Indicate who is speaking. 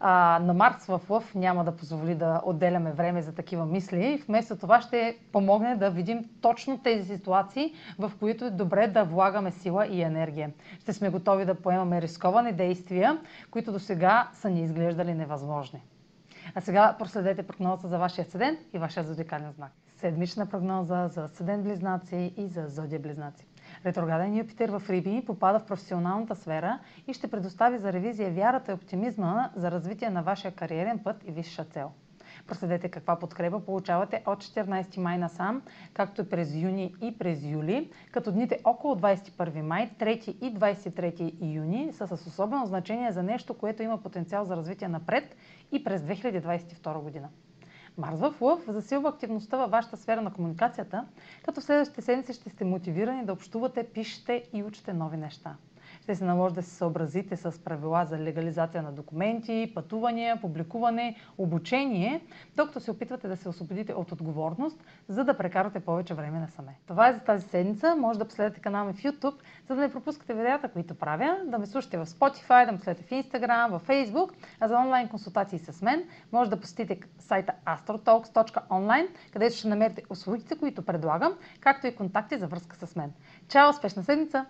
Speaker 1: А, на Марс в Лъв няма да позволи да отделяме време за такива мисли. Вместо това ще помогне да видим точно тези ситуации, в които е добре да влагаме сила и енергия. Ще сме готови да поемаме рисковани действия, които до сега са ни изглеждали невъзможни. А сега проследете прогнозата за вашия седент и вашия зодиакален знак. Седмична прогноза за седент близнаци и за зодия близнаци. Ретрограден Юпитер в Риби попада в професионалната сфера и ще предостави за ревизия вярата и оптимизма за развитие на вашия кариерен път и висша цел. Проследете каква подкрепа получавате от 14 май насам, както и през юни и през юли, като дните около 21 май, 3 и 23 юни са с особено значение за нещо, което има потенциал за развитие напред и през 2022 година. Марс в Лъв засилва активността във вашата сфера на комуникацията, като в следващите седмици ще сте мотивирани да общувате, пишете и учите нови неща ще се наложи да се съобразите с правила за легализация на документи, пътувания, публикуване, обучение, докато се опитвате да се освободите от отговорност, за да прекарате повече време насаме. Това е за тази седмица. Може да последвате канала ми в YouTube, за да не пропускате видеята, които правя, да ме слушате в Spotify, да ме следите в Instagram, в Facebook, а за онлайн консултации с мен може да посетите сайта astrotalks.online, където ще намерите услугите, които предлагам, както и контакти за връзка с мен. Чао! Успешна седмица!